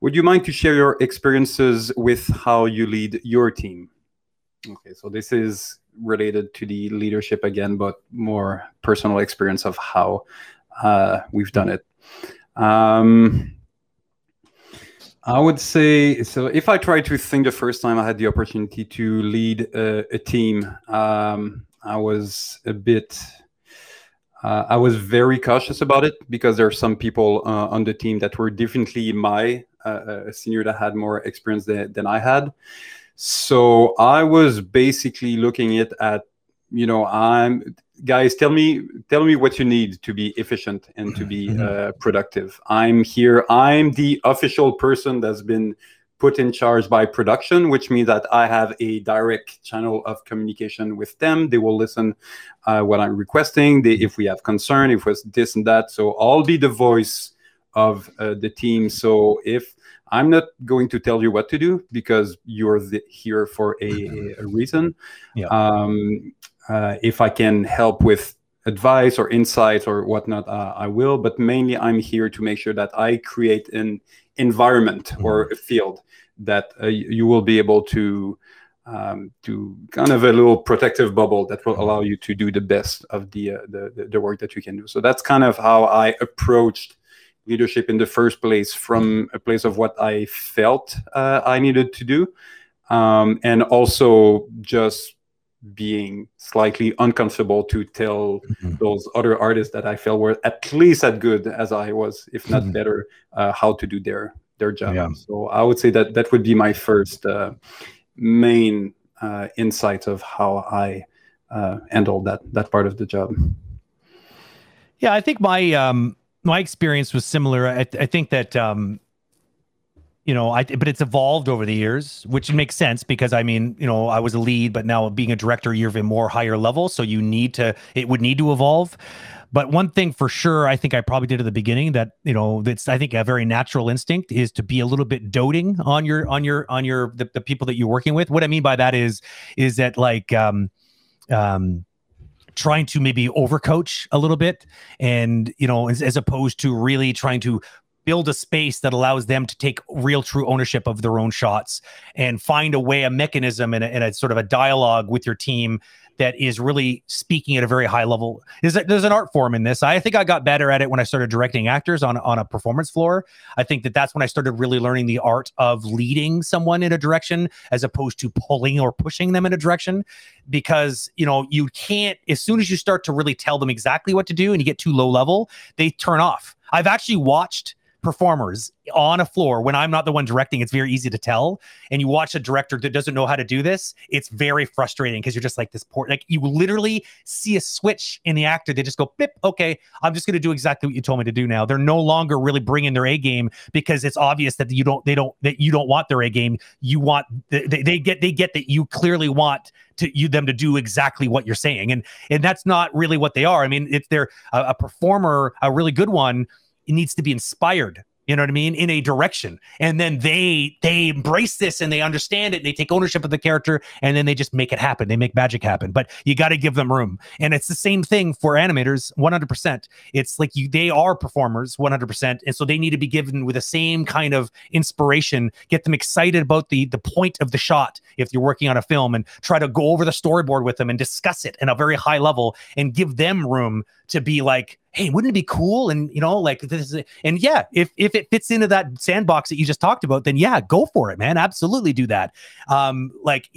would you mind to share your experiences with how you lead your team? Okay, so this is related to the leadership again, but more personal experience of how uh, we've done it. Um, I would say so. If I try to think the first time I had the opportunity to lead a, a team, um, I was a bit. Uh, I was very cautious about it because there are some people uh, on the team that were definitely my uh senior that had more experience than, than I had. So I was basically looking it at, you know, I'm guys, tell me, tell me what you need to be efficient and to be mm-hmm. uh, productive. I'm here. I'm the official person that's been put in charge by production, which means that I have a direct channel of communication with them. They will listen uh, what I'm requesting. They, if we have concern, if it's this and that, so I'll be the voice of uh, the team. So if I'm not going to tell you what to do because you're the, here for a, a reason. Yeah. Um, uh, if I can help with advice or insights or whatnot, uh, I will. But mainly, I'm here to make sure that I create an environment mm-hmm. or a field that uh, you will be able to um, to kind of a little protective bubble that will allow you to do the best of the, uh, the the work that you can do. So that's kind of how I approached leadership in the first place from a place of what I felt uh, I needed to do, um, and also just being slightly uncomfortable to tell mm-hmm. those other artists that I felt were at least as good as I was, if not mm-hmm. better, uh, how to do their their job. Yeah. So I would say that that would be my first uh, main uh, insight of how I uh, handled that that part of the job. Yeah, I think my um, my experience was similar. I, I think that um, you know, I but it's evolved over the years, which makes sense because I mean, you know, I was a lead, but now being a director, you're a more higher level, so you need to it would need to evolve. But one thing for sure, I think I probably did at the beginning that you know that's I think a very natural instinct is to be a little bit doting on your on your on your the, the people that you're working with. What I mean by that is is that like um um trying to maybe overcoach a little bit and you know as, as opposed to really trying to build a space that allows them to take real true ownership of their own shots and find a way a mechanism and a, and a sort of a dialogue with your team that is really speaking at a very high level. Is that there's an art form in this. I think I got better at it when I started directing actors on on a performance floor. I think that that's when I started really learning the art of leading someone in a direction as opposed to pulling or pushing them in a direction because, you know, you can't as soon as you start to really tell them exactly what to do and you get too low level, they turn off. I've actually watched performers on a floor when I'm not the one directing, it's very easy to tell. And you watch a director that doesn't know how to do this, it's very frustrating because you're just like this poor, like you literally see a switch in the actor. They just go, bip, okay, I'm just going to do exactly what you told me to do now. They're no longer really bringing their A game because it's obvious that you don't, they don't, that you don't want their A game. You want, they, they get, they get that you clearly want to you them to do exactly what you're saying. And, and that's not really what they are. I mean, if they're a, a performer, a really good one, it needs to be inspired you know what I mean, in a direction. And then they they embrace this and they understand it. and They take ownership of the character and then they just make it happen. They make magic happen. But you got to give them room. And it's the same thing for animators 100%. It's like you they are performers 100% and so they need to be given with the same kind of inspiration, get them excited about the the point of the shot if you're working on a film and try to go over the storyboard with them and discuss it in a very high level and give them room to be like hey, wouldn't it be cool? And you know, like this is, and yeah, if if it fits into that sandbox that you just talked about, then yeah, go for it, man. Absolutely do that. Um, like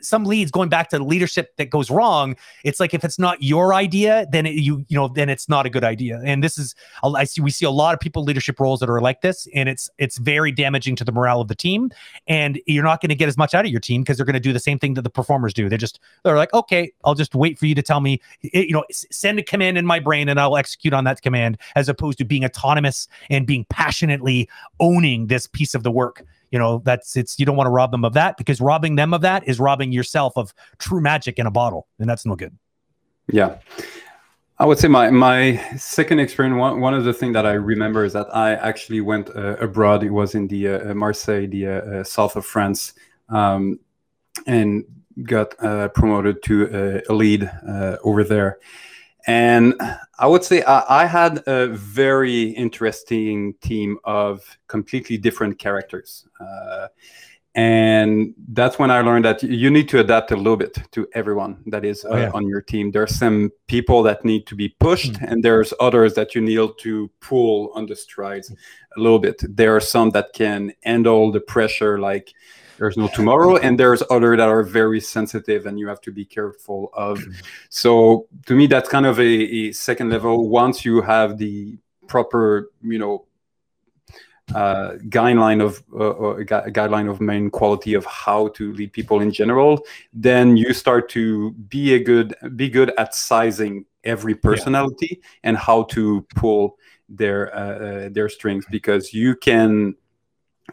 some leads going back to the leadership that goes wrong it's like if it's not your idea then it, you you know then it's not a good idea. And this is i see we see a lot of people leadership roles that are like this and it's it's very damaging to the morale of the team. And you're not going to get as much out of your team because they're going to do the same thing that the performers do. They're just they're like okay i'll just wait for you to tell me you know send a command in my brain and i'll execute on that command as opposed to being autonomous and being passionately owning this piece of the work you know that's it's you don't want to rob them of that because robbing them of that is robbing yourself of true magic in a bottle and that's no good yeah I would say my my second experience. One, one of the things that I remember is that I actually went uh, abroad. It was in the uh, Marseille, the uh, uh south of France, um, and got uh, promoted to a lead uh, over there. And I would say I, I, had a very interesting team of completely different characters. Uh, and that's when I learned that you need to adapt a little bit to everyone that is uh, oh, yeah. on your team. There's some people that need to be pushed, mm. and there's others that you need to pull on the strides a little bit. There are some that can handle the pressure, like there's no tomorrow and there's other that are very sensitive and you have to be careful of so to me that's kind of a, a second level once you have the proper you know uh, guideline of uh, uh gu- guideline of main quality of how to lead people in general then you start to be a good be good at sizing every personality yeah. and how to pull their uh, uh their strings because you can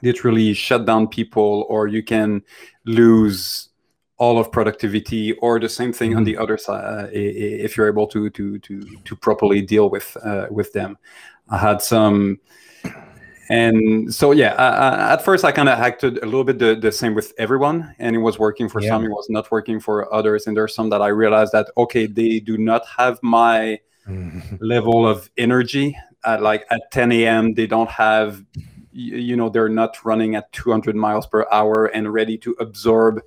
literally shut down people or you can lose all of productivity or the same thing on the mm-hmm. other side uh, if you're able to to to to properly deal with uh, with them i had some and so yeah at first i kind of acted a little bit the, the same with everyone and it was working for yeah. some it was not working for others and there are some that i realized that okay they do not have my level of energy at like at 10 a.m they don't have you know they're not running at 200 miles per hour and ready to absorb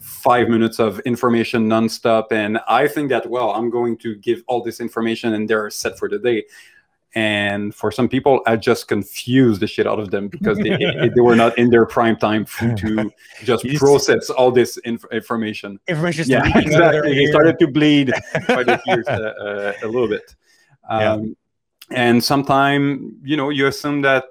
five minutes of information nonstop. And i think that well i'm going to give all this information and they're set for the day. And for some people i just confused the shit out of them because they, they were not in their prime time to just process all this inf- information. Information yeah exactly. they started to bleed by the ears uh, uh, a little bit. Um, yeah. and sometimes you know you assume that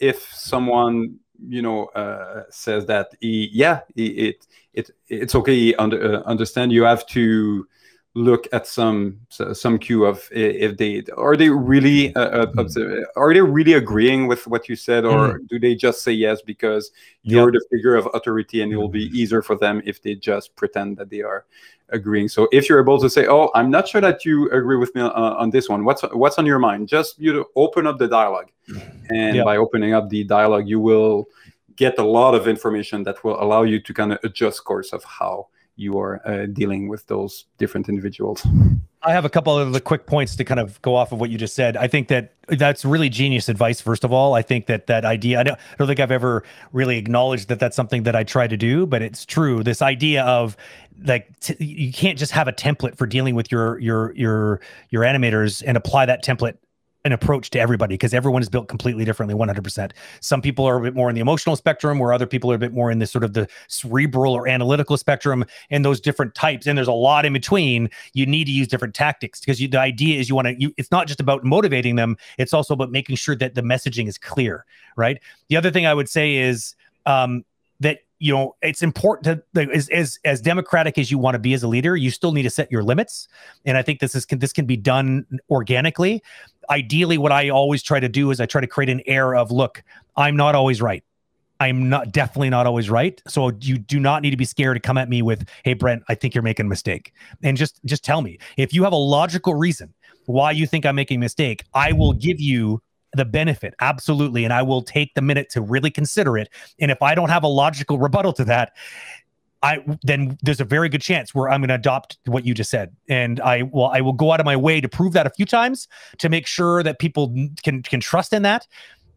if someone you know uh, says that he, yeah he, it it it's okay under, uh, understand. You have to look at some some cue of if they are they really uh, mm. are they really agreeing with what you said or mm. do they just say yes because you're yep. the figure of authority and it will be hmm. easier for them if they just pretend that they are agreeing so if you're able to say oh i'm not sure that you agree with me uh, on this one what's what's on your mind just you know, open up the dialogue and yep. by opening up the dialogue you will get a lot of information that will allow you to kind of adjust course of how you are uh, dealing with those different individuals. I have a couple of the quick points to kind of go off of what you just said. I think that that's really genius advice. First of all, I think that that idea. I don't, I don't think I've ever really acknowledged that that's something that I try to do, but it's true. This idea of like t- you can't just have a template for dealing with your your your your animators and apply that template an approach to everybody because everyone is built completely differently 100% some people are a bit more in the emotional spectrum where other people are a bit more in the sort of the cerebral or analytical spectrum and those different types and there's a lot in between. You need to use different tactics because the idea is you want to it's not just about motivating them it's also about making sure that the messaging is clear right? The other thing i would say is um, that you know it's important to as as as democratic as you want to be as a leader you still need to set your limits. And i think this is can this can be done organically. Ideally what i always try to do is i try to create an air of look i'm not always right. I'm not definitely not always right. So you do not need to be scared to come at me with hey brent i think you're making a mistake. And just just tell me. If you have a logical reason why you think i'm making a mistake i will give you the benefit absolutely and i will take the minute to really consider it and if i don't have a logical rebuttal to that I then there's a very good chance where I'm going to adopt what you just said, and I will I will go out of my way to prove that a few times to make sure that people can can trust in that.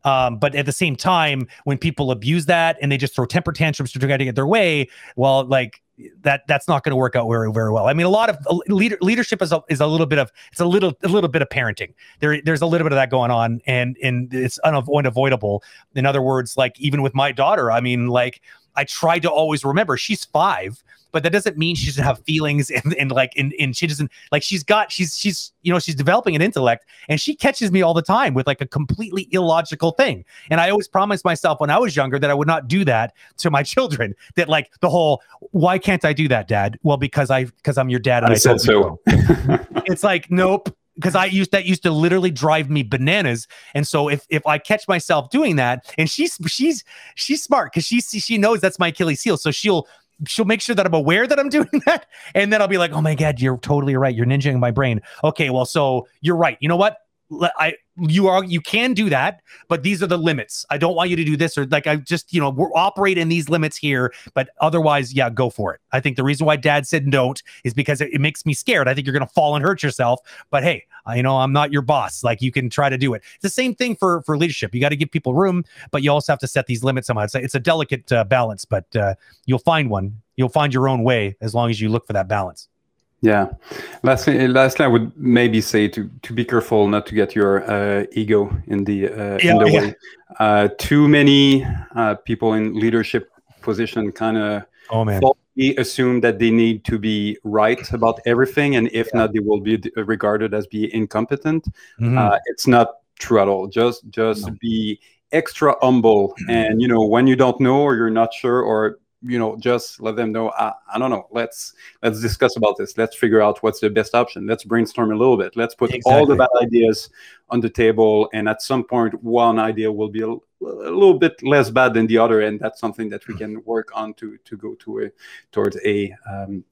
Um, but at the same time, when people abuse that and they just throw temper tantrums to try to get their way, well, like that that's not going to work out very very well. I mean, a lot of uh, leader, leadership is a, is a little bit of it's a little a little bit of parenting. There there's a little bit of that going on, and and it's unavoidable. In other words, like even with my daughter, I mean, like I try to always remember she's five, but that doesn't mean she doesn't have feelings and, and like and, and she doesn't like she's got she's she's you know she's developing an intellect and she catches me all the time with like a completely illogical thing. And I always promised myself when I was younger that I would not do that to my children. That like the whole why can't I do that, Dad? Well, because I because I'm your dad. And I, I said so. it's like nope because I used that used to literally drive me bananas. And so if if I catch myself doing that, and she's she's she's smart because she she knows that's my Achilles heel, so she'll she'll make sure that I'm aware that I'm doing that, and then I'll be like, oh my god, you're totally right, you're ninjaing my brain. Okay, well, so you're right. You know what? I you are you can do that but these are the limits. I don't want you to do this or like i just you know we're operate in these limits here but otherwise yeah go for it. I think the reason why dad said don't is because it, it makes me scared. I think you're to fall and hurt yourself but hey I, you know i'm not your boss. Like you can try to do it. It's the same thing for for leadership. You got to give people room but you also have to set these limits somehow. It's a, it's a delicate uh, balance but uh, you'll find one. You'll find your own way as long as you look for that balance yeah. Lastly, lastly, I would maybe say to to be careful not to get your uh, ego in the uh, yeah, in the yeah. way. Uh, too many uh, people in leadership position kind of oh man assume that they need to be right about everything, and if yeah. not, they will be regarded as be incompetent. Mm-hmm. Uh, it's not true at all. Just just no. be extra humble, and you know when you don't know or you're not sure or you know just let them know I, I, don't know let's let's discuss about this. Let's figure out what's the best option. Let's brainstorm a little bit. Let's put exactly. all the bad ideas on the table and at some point one idea will be a, a, little bit less bad than the other and that's something that we can work on to to go to a towards a um,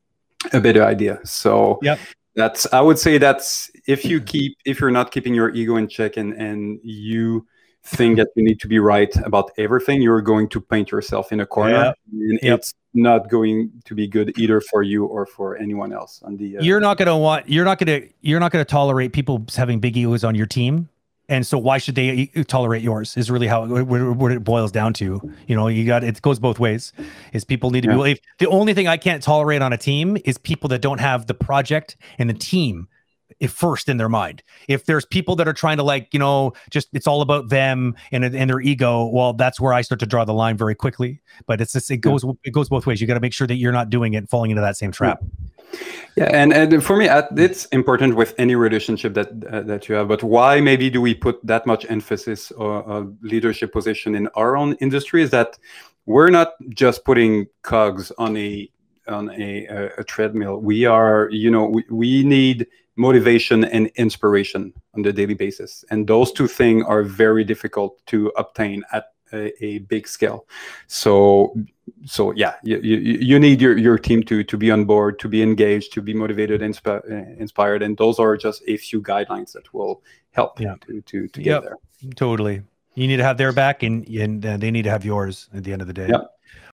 a better idea. So yeah that's i would say that's if you keep if you're not keeping your ego in check and and you think that you need to be right about everything, you're going to paint yourself in a corner, yeah. and yep. it's not going to be good either for you or for anyone else. On the uh, you're not going to want you're not going to you're not going to tolerate people having big egos on your team. And so, why should they tolerate yours? Is really how it, what it boils down to. You know, you got it goes both ways. Is people need to yeah. be. If, the only thing I can't tolerate on a team is people that don't have the project and the team if first in their mind. If there's people that are trying to like, you know, just it's all about them and and their ego, well, that's where I start to draw the line very quickly. But it's just, it goes yeah. it goes both ways. You got to make sure that you're not doing it and falling into that same trap. Yeah, and and for me, it's important with any relationship that uh, that you have. But why maybe do we put that much emphasis or uh, leadership position in our own industry? Is that we're not just putting cogs on a on a, a, a treadmill. We are, you know, we, we need motivation and inspiration on a daily basis. And those two things are very difficult to obtain at a, a big scale. So, so yeah, you, you, you, need your, your team to, to be on board, to be engaged, to be motivated, insp- inspired. And those are just a few guidelines that will help yeah. to, to, to yep. get there. Totally. You need to have their back and, and uh, they need to have yours at the end of the day. Yeah.